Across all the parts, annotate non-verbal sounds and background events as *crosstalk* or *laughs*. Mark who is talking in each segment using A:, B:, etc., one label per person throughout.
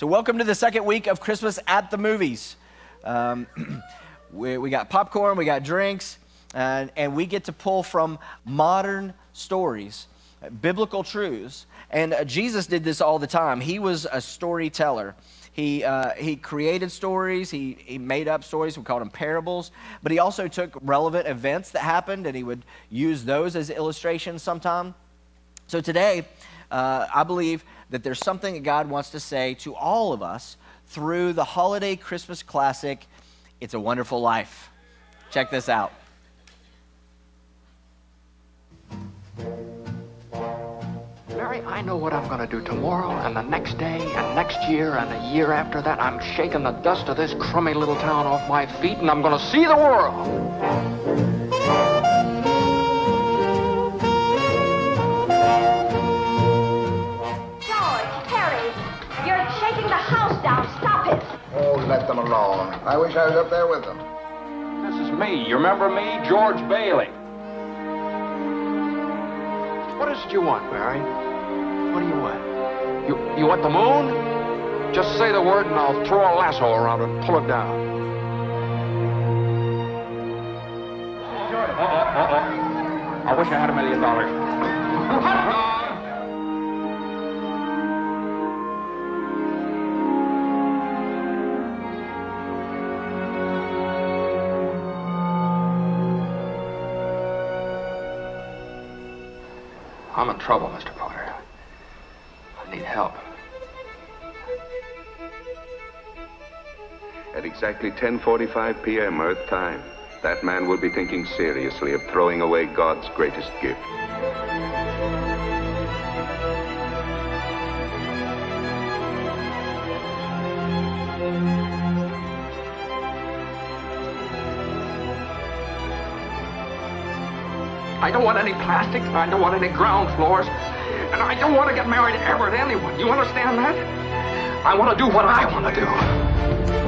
A: So, welcome to the second week of Christmas at the movies. Um, *clears throat* we, we got popcorn, we got drinks, and, and we get to pull from modern stories, biblical truths. And uh, Jesus did this all the time. He was a storyteller. He, uh, he created stories, he, he made up stories, we called them parables, but he also took relevant events that happened and he would use those as illustrations sometime. So today, uh, I believe that there's something that God wants to say to all of us through the holiday Christmas classic, It's a Wonderful Life. Check this out.
B: Mary, I know what I'm going to do tomorrow and the next day and next year and the year after that. I'm shaking the dust of this crummy little town off my feet and I'm going to see the world.
C: Let them alone. I wish I was up there with them.
B: This is me. You remember me? George Bailey. What is it you want, Mary? What do you want? You, you want the moon? Just say the word and I'll throw a lasso around it and pull it down. Uh-oh, uh-oh. I wish I had a million dollars. *laughs* trouble, Mr. Potter. I need help.
D: At exactly 10:45 p.m. Earth time, that man will be thinking seriously of throwing away God's greatest gift.
B: I don't want any plastics, plastic. I don't want any ground floors. And I don't want to get married ever to anyone. You understand that? I want to do what I want to do.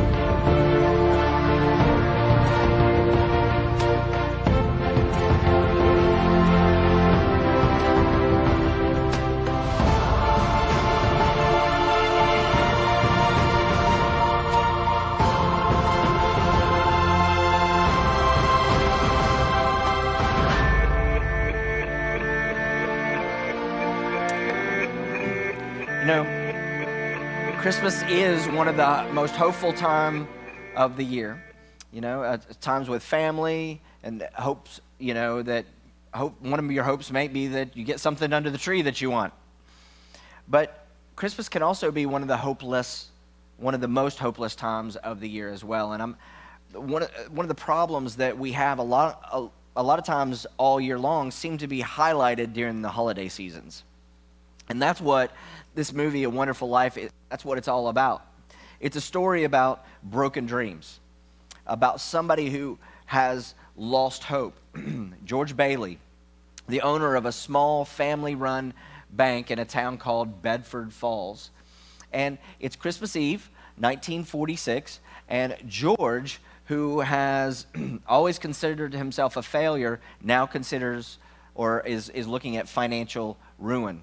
A: Christmas is one of the most hopeful time of the year. You know, times with family and hopes, you know, that hope one of your hopes may be that you get something under the tree that you want. But Christmas can also be one of the hopeless, one of the most hopeless times of the year as well. And I'm one of, one of the problems that we have a lot a, a lot of times all year long seem to be highlighted during the holiday seasons. And that's what this movie, A Wonderful Life, that's what it's all about. It's a story about broken dreams, about somebody who has lost hope. *clears throat* George Bailey, the owner of a small family run bank in a town called Bedford Falls. And it's Christmas Eve, 1946, and George, who has *clears throat* always considered himself a failure, now considers or is, is looking at financial ruin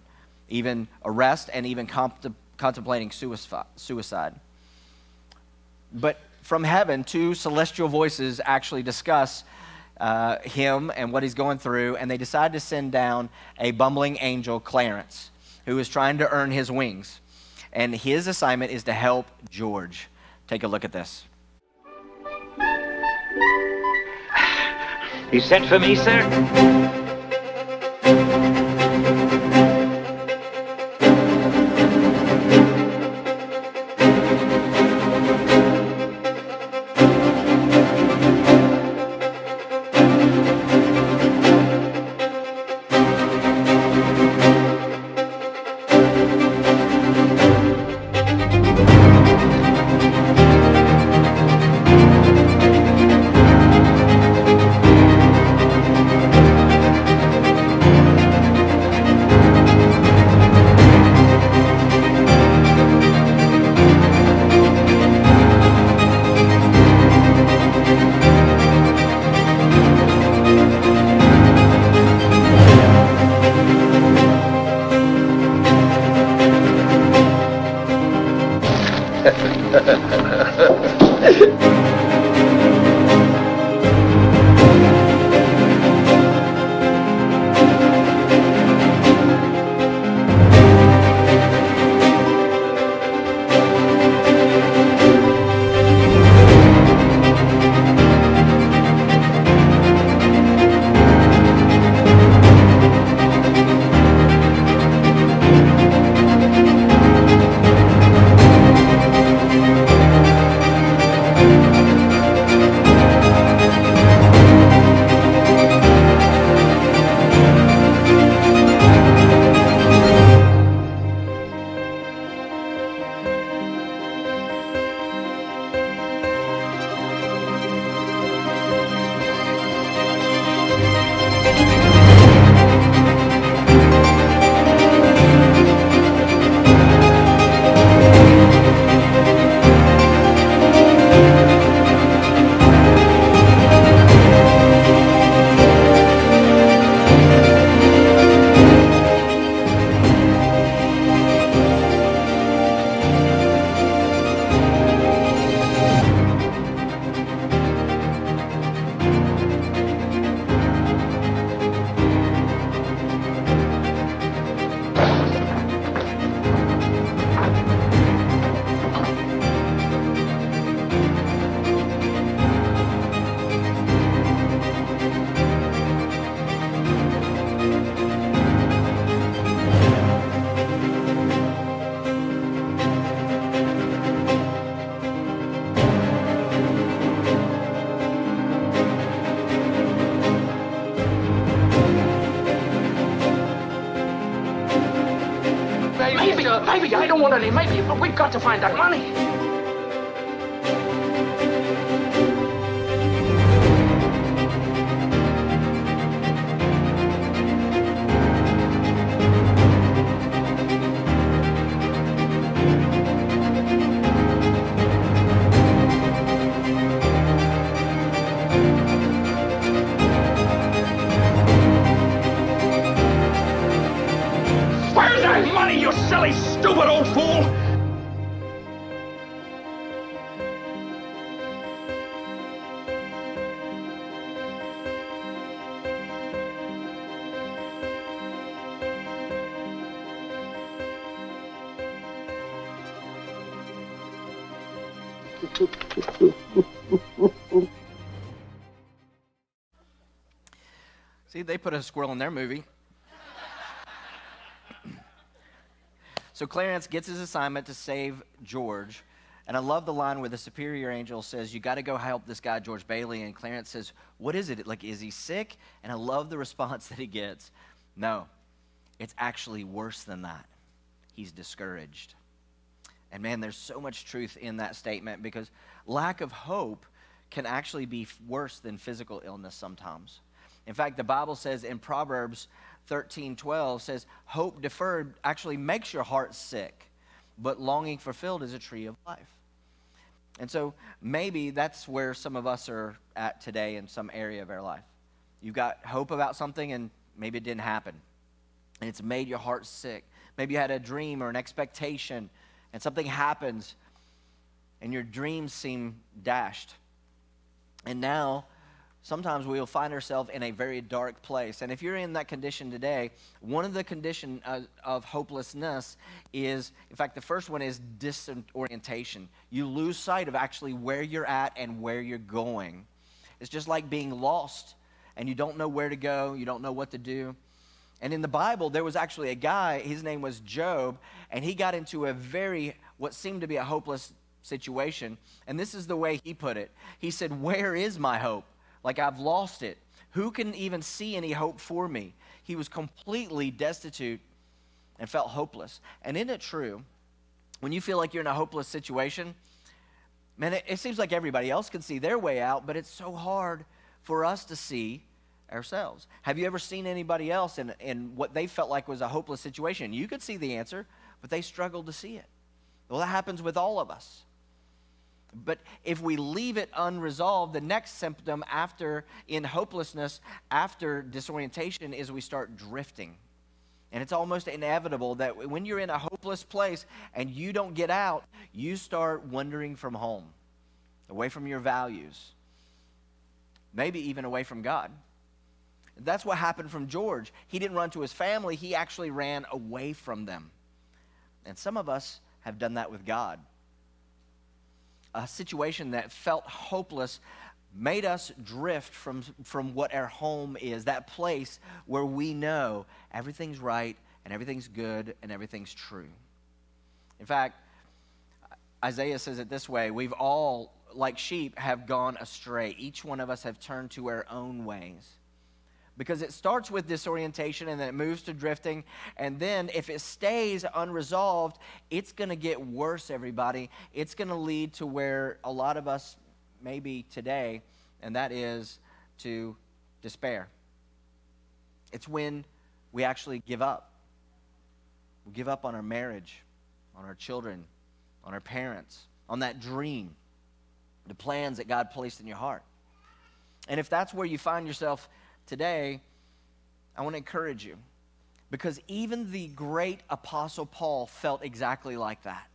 A: even arrest, and even contem- contemplating suicide. suicide. But from heaven, two celestial voices actually discuss uh, him and what he's going through, and they decide to send down a bumbling angel, Clarence, who is trying to earn his wings. And his assignment is to help George. Take a look at this.
E: You sent for me, sir?
B: Any maybe, but we've got to find that money.
A: See, they put a squirrel in their movie. so Clarence gets his assignment to save George. And I love the line where the superior angel says, You got to go help this guy, George Bailey. And Clarence says, What is it? Like, is he sick? And I love the response *laughs* that he gets. No, it's actually worse than that. He's discouraged. And man, there's so much truth in that statement because lack of hope can actually be worse than physical illness sometimes. In fact, the Bible says in Proverbs 13 12 says, Hope deferred actually makes your heart sick, but longing fulfilled is a tree of life. And so maybe that's where some of us are at today in some area of our life. You've got hope about something and maybe it didn't happen. And it's made your heart sick. Maybe you had a dream or an expectation and something happens and your dreams seem dashed. And now, sometimes we'll find ourselves in a very dark place. And if you're in that condition today, one of the condition of, of hopelessness is, in fact, the first one is disorientation. You lose sight of actually where you're at and where you're going. It's just like being lost and you don't know where to go, you don't know what to do. And in the Bible, there was actually a guy, his name was Job, and he got into a very, what seemed to be a hopeless situation. And this is the way he put it He said, Where is my hope? Like I've lost it. Who can even see any hope for me? He was completely destitute and felt hopeless. And isn't it true? When you feel like you're in a hopeless situation, man, it, it seems like everybody else can see their way out, but it's so hard for us to see ourselves. Have you ever seen anybody else in, in what they felt like was a hopeless situation? You could see the answer, but they struggled to see it. Well, that happens with all of us. But if we leave it unresolved, the next symptom after in hopelessness, after disorientation, is we start drifting. And it's almost inevitable that when you're in a hopeless place and you don't get out, you start wandering from home, away from your values, maybe even away from God. That's what happened from George. He didn't run to his family, he actually ran away from them. And some of us have done that with God. A situation that felt hopeless made us drift from, from what our home is, that place where we know everything's right and everything's good and everything's true. In fact, Isaiah says it this way We've all, like sheep, have gone astray. Each one of us have turned to our own ways because it starts with disorientation and then it moves to drifting. And then if it stays unresolved, it's going to get worse, everybody. It's going to lead to where a lot of us maybe today, and that is to despair. It's when we actually give up. We give up on our marriage, on our children, on our parents, on that dream, the plans that God placed in your heart. And if that's where you find yourself today, I want to encourage you because even the great Apostle Paul felt exactly like that.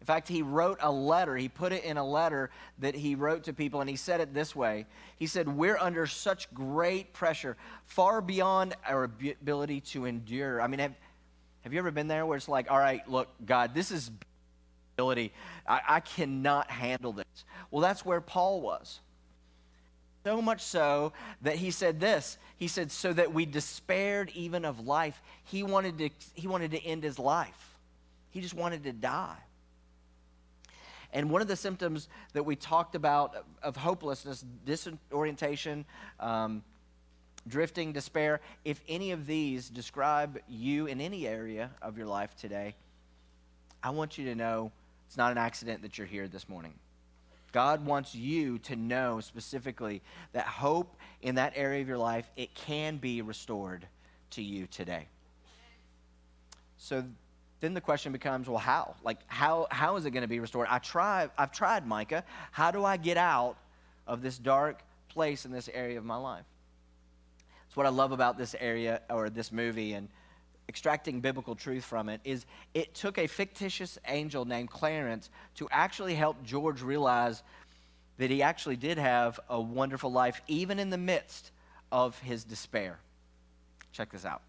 A: In fact, he wrote a letter. He put it in a letter that he wrote to people, and he said it this way He said, We're under such great pressure, far beyond our ability to endure. I mean, have, have you ever been there where it's like, All right, look, God, this is ability. I, I cannot handle this. Well, that's where Paul was. So much so that he said this. He said, so that we despaired even of life. He wanted to, he wanted to end his life. He just wanted to die. And one of the symptoms that we talked about of hopelessness, disorientation, um, drifting, despair, if any of these describe you in any area of your life today, I want you to know it's not an accident that you're here this morning. God wants you to know specifically that hope in that area of your life, it can be restored to you today. So then the question becomes, well, how? Like, how, how is it going to be restored? I try, I've tried, Micah. How do I get out of this dark place in this area of my life? It's what I love about this area or this movie and extracting biblical truth from it is it took a fictitious angel named Clarence to actually help George realize that he actually did have a wonderful life, even in the midst of his despair. Check this out.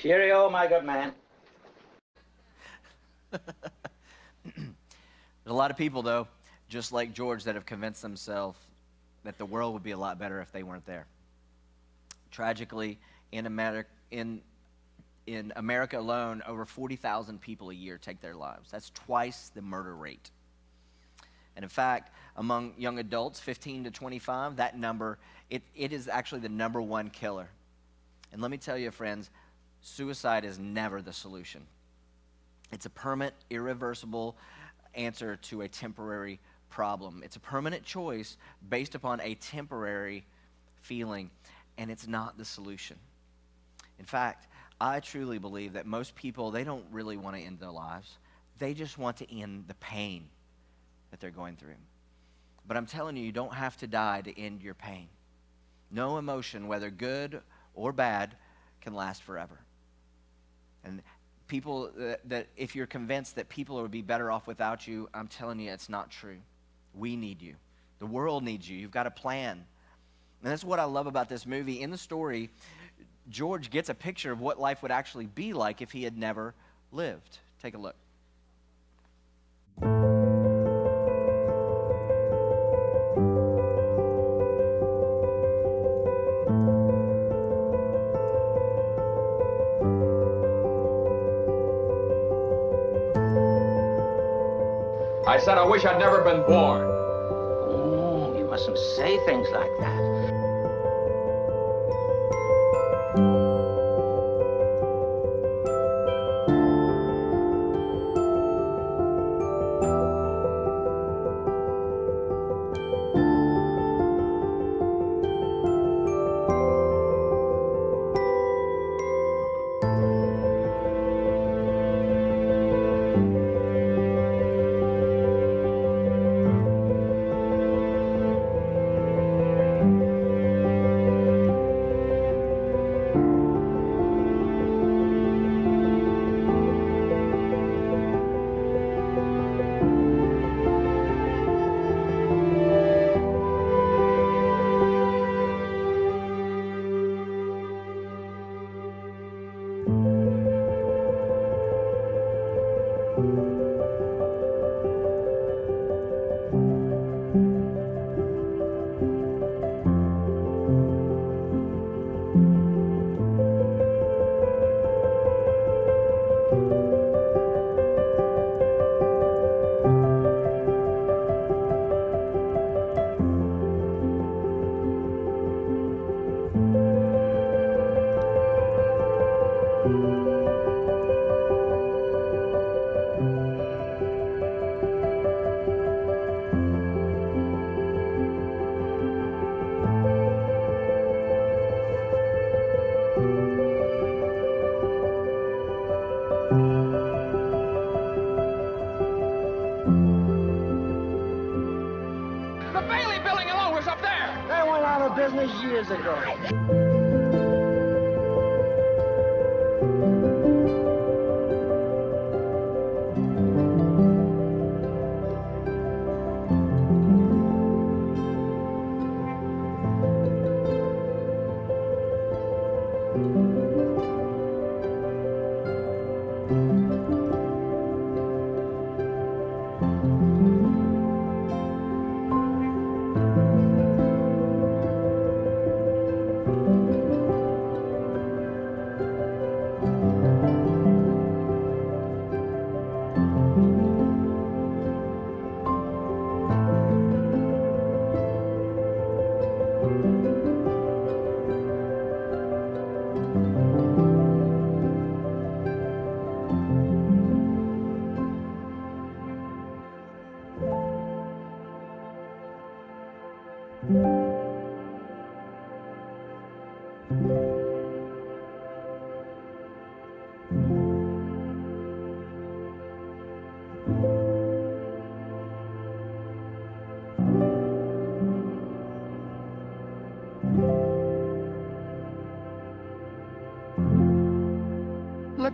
E: Cheerio, my good man. *laughs*
A: There's a lot of people, though, just like George, that have convinced themselves that the world would be a lot better if they weren't there. Tragically, in America, in, in America alone, over 40,000 people a year take their lives. That's twice the murder rate. And in fact, among young adults, 15 to 25, that number, it, it is actually the number one killer. And let me tell you, friends, suicide is never the solution. It's a permanent, irreversible answer to a temporary problem. It's a permanent choice based upon a temporary feeling, and it's not the solution. In fact, I truly believe that most people, they don't really want to end their lives. They just want to end the pain that they're going through. But I'm telling you, you don't have to die to end your pain. No emotion, whether good or bad, can last forever. And people that, that, if you're convinced that people would be better off without you, I'm telling you it's not true. We need you. The world needs you. You've got a plan. And that's what I love about this movie. In the story, George gets a picture of what life would actually be like if he had never lived. Take a look.
B: Said I wish I'd never been born.
E: Oh, you mustn't say things like that.
B: rồi.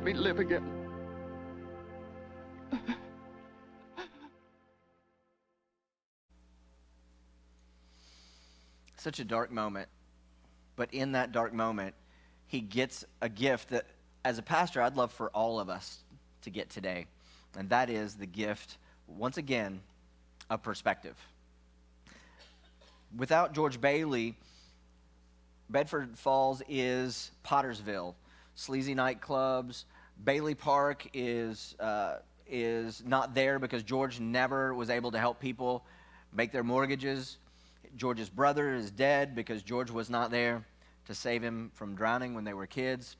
B: Me live again.
A: Such a dark moment. But in that dark moment, he gets a gift that as a pastor, I'd love for all of us to get today, and that is the gift, once again, of perspective. Without George Bailey, Bedford Falls is Pottersville, sleazy nightclubs. Bailey Park is, uh, is not there because George never was able to help people make their mortgages. George's brother is dead because George was not there to save him from drowning when they were kids.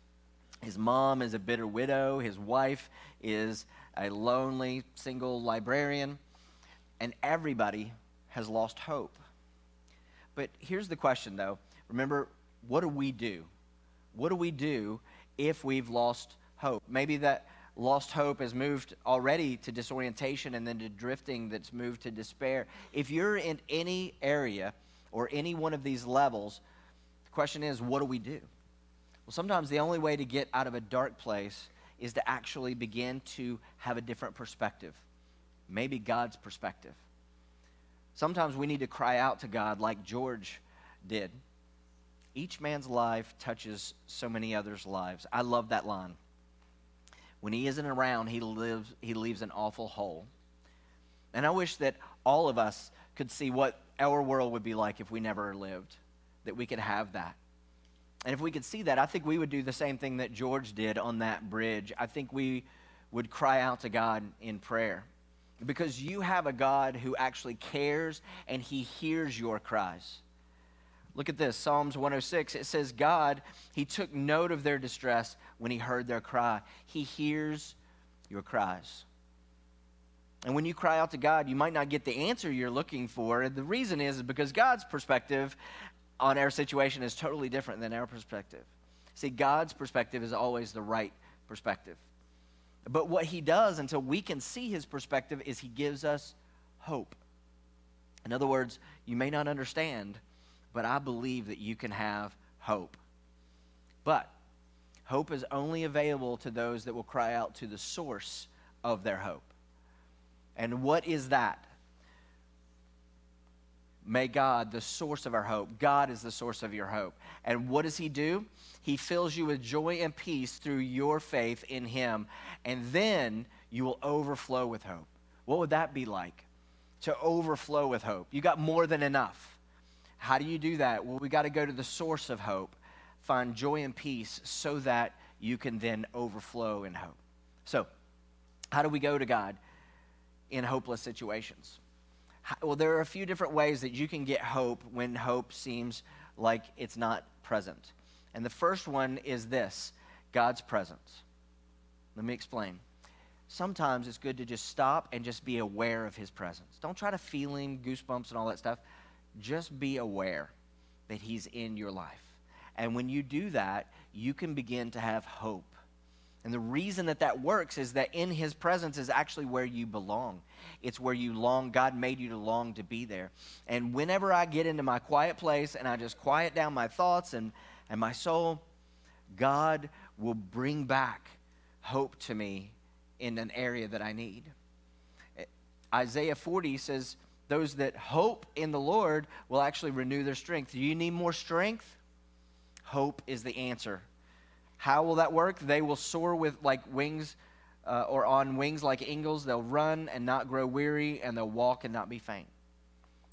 A: His mom is a bitter widow. His wife is a lonely single librarian. And everybody has lost hope. But here's the question, though. Remember, what do we do? What do we do if we've lost hope? Maybe that lost hope has moved already to disorientation and then to drifting that's moved to despair. If you're in any area or any one of these levels, the question is, what do we do? Well, sometimes the only way to get out of a dark place is to actually begin to have a different perspective, maybe God's perspective. Sometimes we need to cry out to God like George did. Each man's life touches so many others' lives. I love that line. When he isn't around, he lives he leaves an awful hole. And I wish that all of us could see what our world would be like if we never lived, that we could have that. And if we could see that, I think we would do the same thing that George did on that bridge. I think we would cry out to God in prayer because you have a God who actually cares and he hears your cries. Look at this Psalms 106. It says, God, he took note of their distress when he heard their cry. He hears your cries. And when you cry out to God, you might not get the answer you're looking for. And the reason is because God's perspective on our situation is totally different than our perspective. See, God's perspective is always the right perspective. But what he does until we can see his perspective is he gives us hope. In other words, you may not understand, but I believe that you can have hope. But hope is only available to those that will cry out to the source of their hope. And what is that? May God, the source of our hope, God is the source of your hope. And what does He do? He fills you with joy and peace through your faith in Him. And then you will overflow with hope. What would that be like? To overflow with hope. You got more than enough. How do you do that? Well, we got to go to the source of hope, find joy and peace so that you can then overflow in hope. So, how do we go to God in hopeless situations? Well, there are a few different ways that you can get hope when hope seems like it's not present. And the first one is this God's presence. Let me explain. Sometimes it's good to just stop and just be aware of his presence. Don't try to feel him, goosebumps, and all that stuff. Just be aware that he's in your life. And when you do that, you can begin to have hope. And the reason that that works is that in his presence is actually where you belong. It's where you long, God made you to long to be there. And whenever I get into my quiet place and I just quiet down my thoughts and, and my soul, God will bring back hope to me in an area that I need. Isaiah 40 says, Those that hope in the Lord will actually renew their strength. Do you need more strength? Hope is the answer. How will that work? They will soar with like wings uh, or on wings like eagles. They'll run and not grow weary, and they'll walk and not be faint.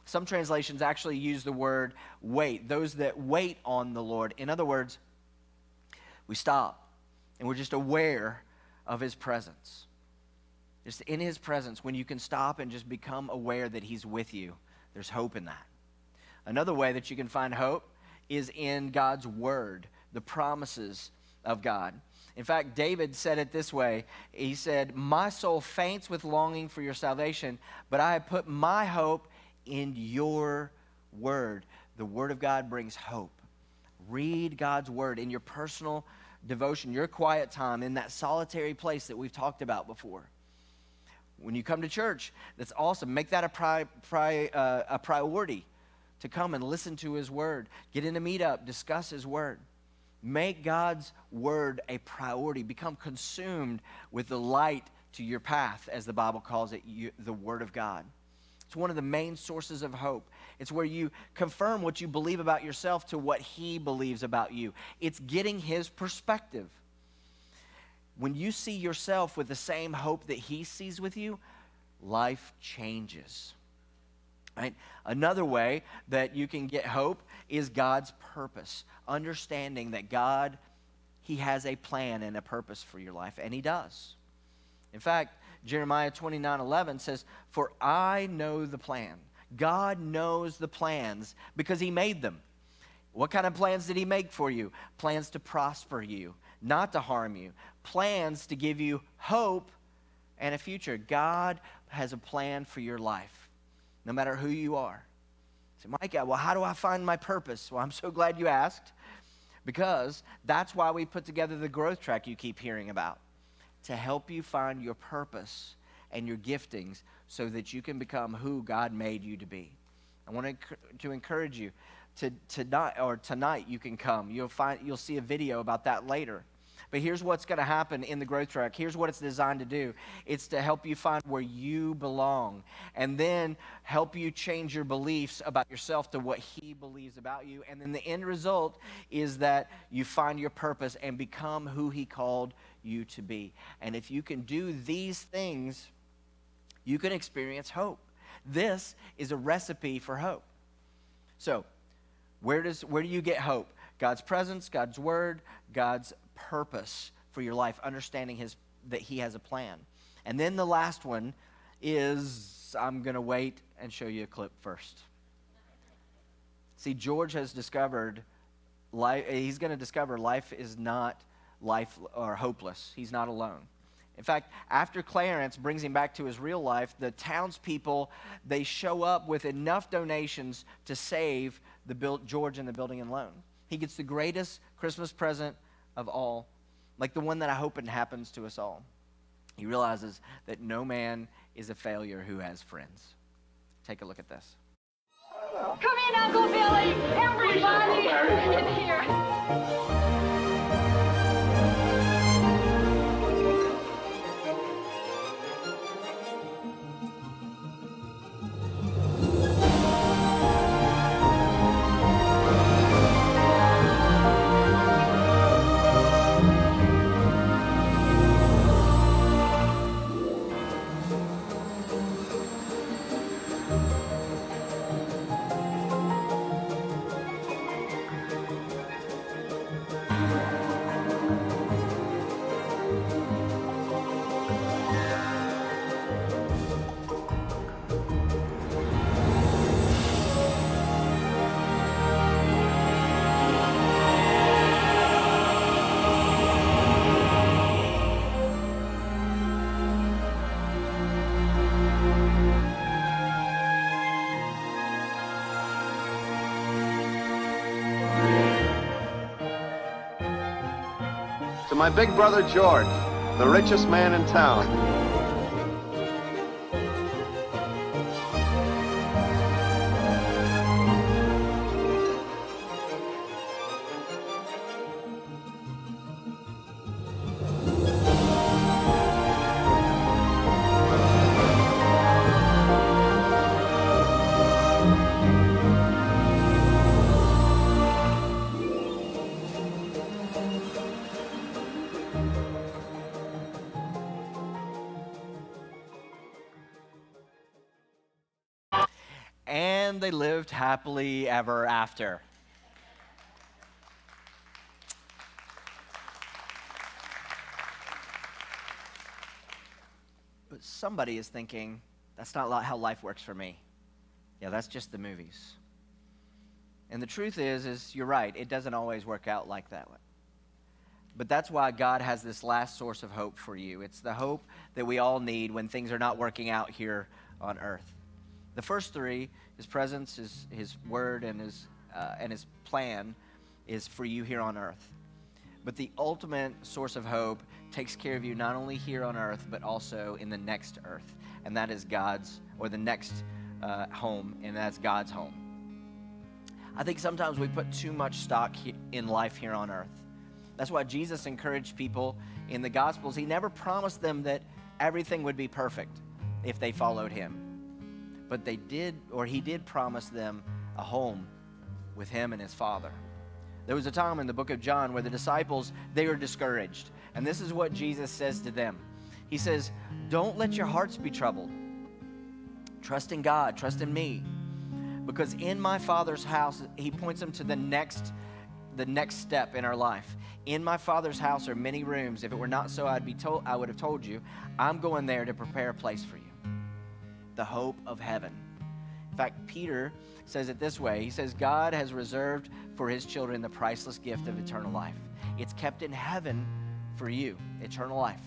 A: Some translations actually use the word wait, those that wait on the Lord. In other words, we stop and we're just aware of his presence. Just in his presence, when you can stop and just become aware that he's with you, there's hope in that. Another way that you can find hope is in God's word, the promises of God. In fact, David said it this way He said, My soul faints with longing for your salvation, but I have put my hope in your word. The word of God brings hope. Read God's word in your personal devotion, your quiet time, in that solitary place that we've talked about before. When you come to church, that's awesome. Make that a, pri- pri- uh, a priority to come and listen to his word. Get in a meetup, discuss his word. Make God's word a priority. Become consumed with the light to your path, as the Bible calls it, you, the word of God. It's one of the main sources of hope. It's where you confirm what you believe about yourself to what he believes about you. It's getting his perspective. When you see yourself with the same hope that He sees with you, life changes. Right? Another way that you can get hope is God's purpose, understanding that God, He has a plan and a purpose for your life, and He does. In fact, Jeremiah 29 11 says, For I know the plan. God knows the plans because He made them. What kind of plans did He make for you? Plans to prosper you, not to harm you, plans to give you hope and a future. God has a plan for your life, no matter who you are. Say, Mike, well, how do I find my purpose? Well, *laughs* I'm so glad you asked because that's why we put together the growth track you keep hearing about to help you find your purpose and your giftings so that you can become who God made you to be. I want to, encourage you to tonight or tonight you can come. You'll find you'll see a video about that later. But here's what's going to happen in the growth track. Here's what it's designed to do it's to help you find where you belong and then help you change your beliefs about yourself to what He believes about you. And then the end result is that you find your purpose and become who He called you to be. And if you can do these things, you can experience hope. This is a recipe for hope. So, where, does, where do you get hope? God's presence, God's word, God's purpose for your life, understanding his, that He has a plan. And then the last one is I'm going to wait and show you a clip first. See, George has discovered life, he's going to discover life is not life or hopeless. He's not alone. In fact, after Clarence brings him back to his real life, the townspeople they show up with enough donations to save the build, George and the building and loan. He gets the greatest Christmas present of all, like the one that I hope it happens to us all. He realizes that no man is a failure who has friends. Take a look at this.
F: Come in, Uncle Billy. Everybody in here.
G: My big brother George, the richest man in town.
A: And they lived happily ever after. But somebody is thinking, that's not how life works for me. Yeah, that's just the movies. And the truth is, is you're right, it doesn't always work out like that. But that's why God has this last source of hope for you. It's the hope that we all need when things are not working out here on earth. The first three, his presence, his, his word, and his, uh, and his plan, is for you here on earth. But the ultimate source of hope takes care of you not only here on earth, but also in the next earth. And that is God's, or the next uh, home, and that's God's home. I think sometimes we put too much stock in life here on earth. That's why Jesus encouraged people in the Gospels. He never promised them that everything would be perfect if they followed him but they did, or he did promise them a home with him and his father. There was a time in the book of John where the disciples, they were discouraged. And this is what Jesus says to them He says, Don't let your hearts be troubled. Trust in God, trust in me. Because in my Father's house, He points them to the next. The next step in our life. In my father's house are many rooms. If it were not so, I'd be told I would have told you. I'm going there to prepare a place for you. The hope of heaven. In fact, Peter says it this way He says, God has reserved for his children the priceless gift of eternal life. It's kept in heaven for you, eternal life.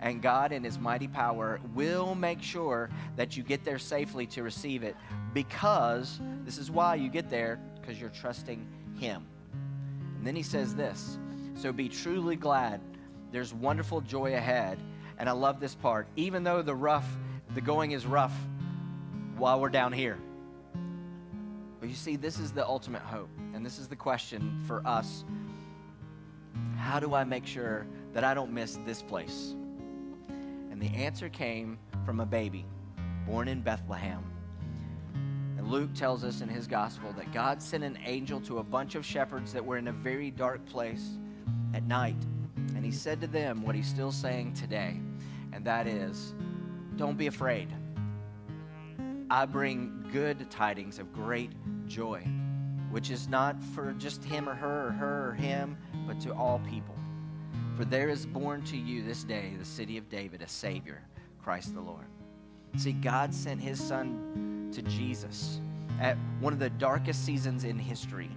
A: And God, in his mighty power, will make sure that you get there safely to receive it because this is why you get there, because you're trusting him. And then he says this So be truly glad. There's wonderful joy ahead. And I love this part. Even though the rough, the going is rough while we're down here. But you see, this is the ultimate hope. And this is the question for us How do I make sure that I don't miss this place? And the answer came from a baby born in Bethlehem. And Luke tells us in his gospel that God sent an angel to a bunch of shepherds that were in a very dark place at night. And he said to them what he's still saying today, and that is, don't be afraid. I bring good tidings of great joy, which is not for just him or her or her or him, but to all people. For there is born to you this day, the city of David, a Savior, Christ the Lord. See, God sent his son to Jesus at one of the darkest seasons in history,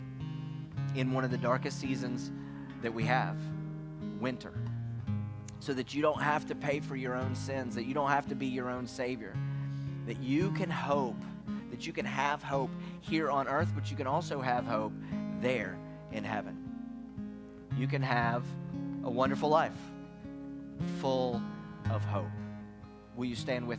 A: in one of the darkest seasons that we have, winter, so that you don't have to pay for your own sins, that you don't have to be your own Savior, that you can hope, that you can have hope here on earth, but you can also have hope there in heaven. You can have a wonderful life full of hope. Will you stand with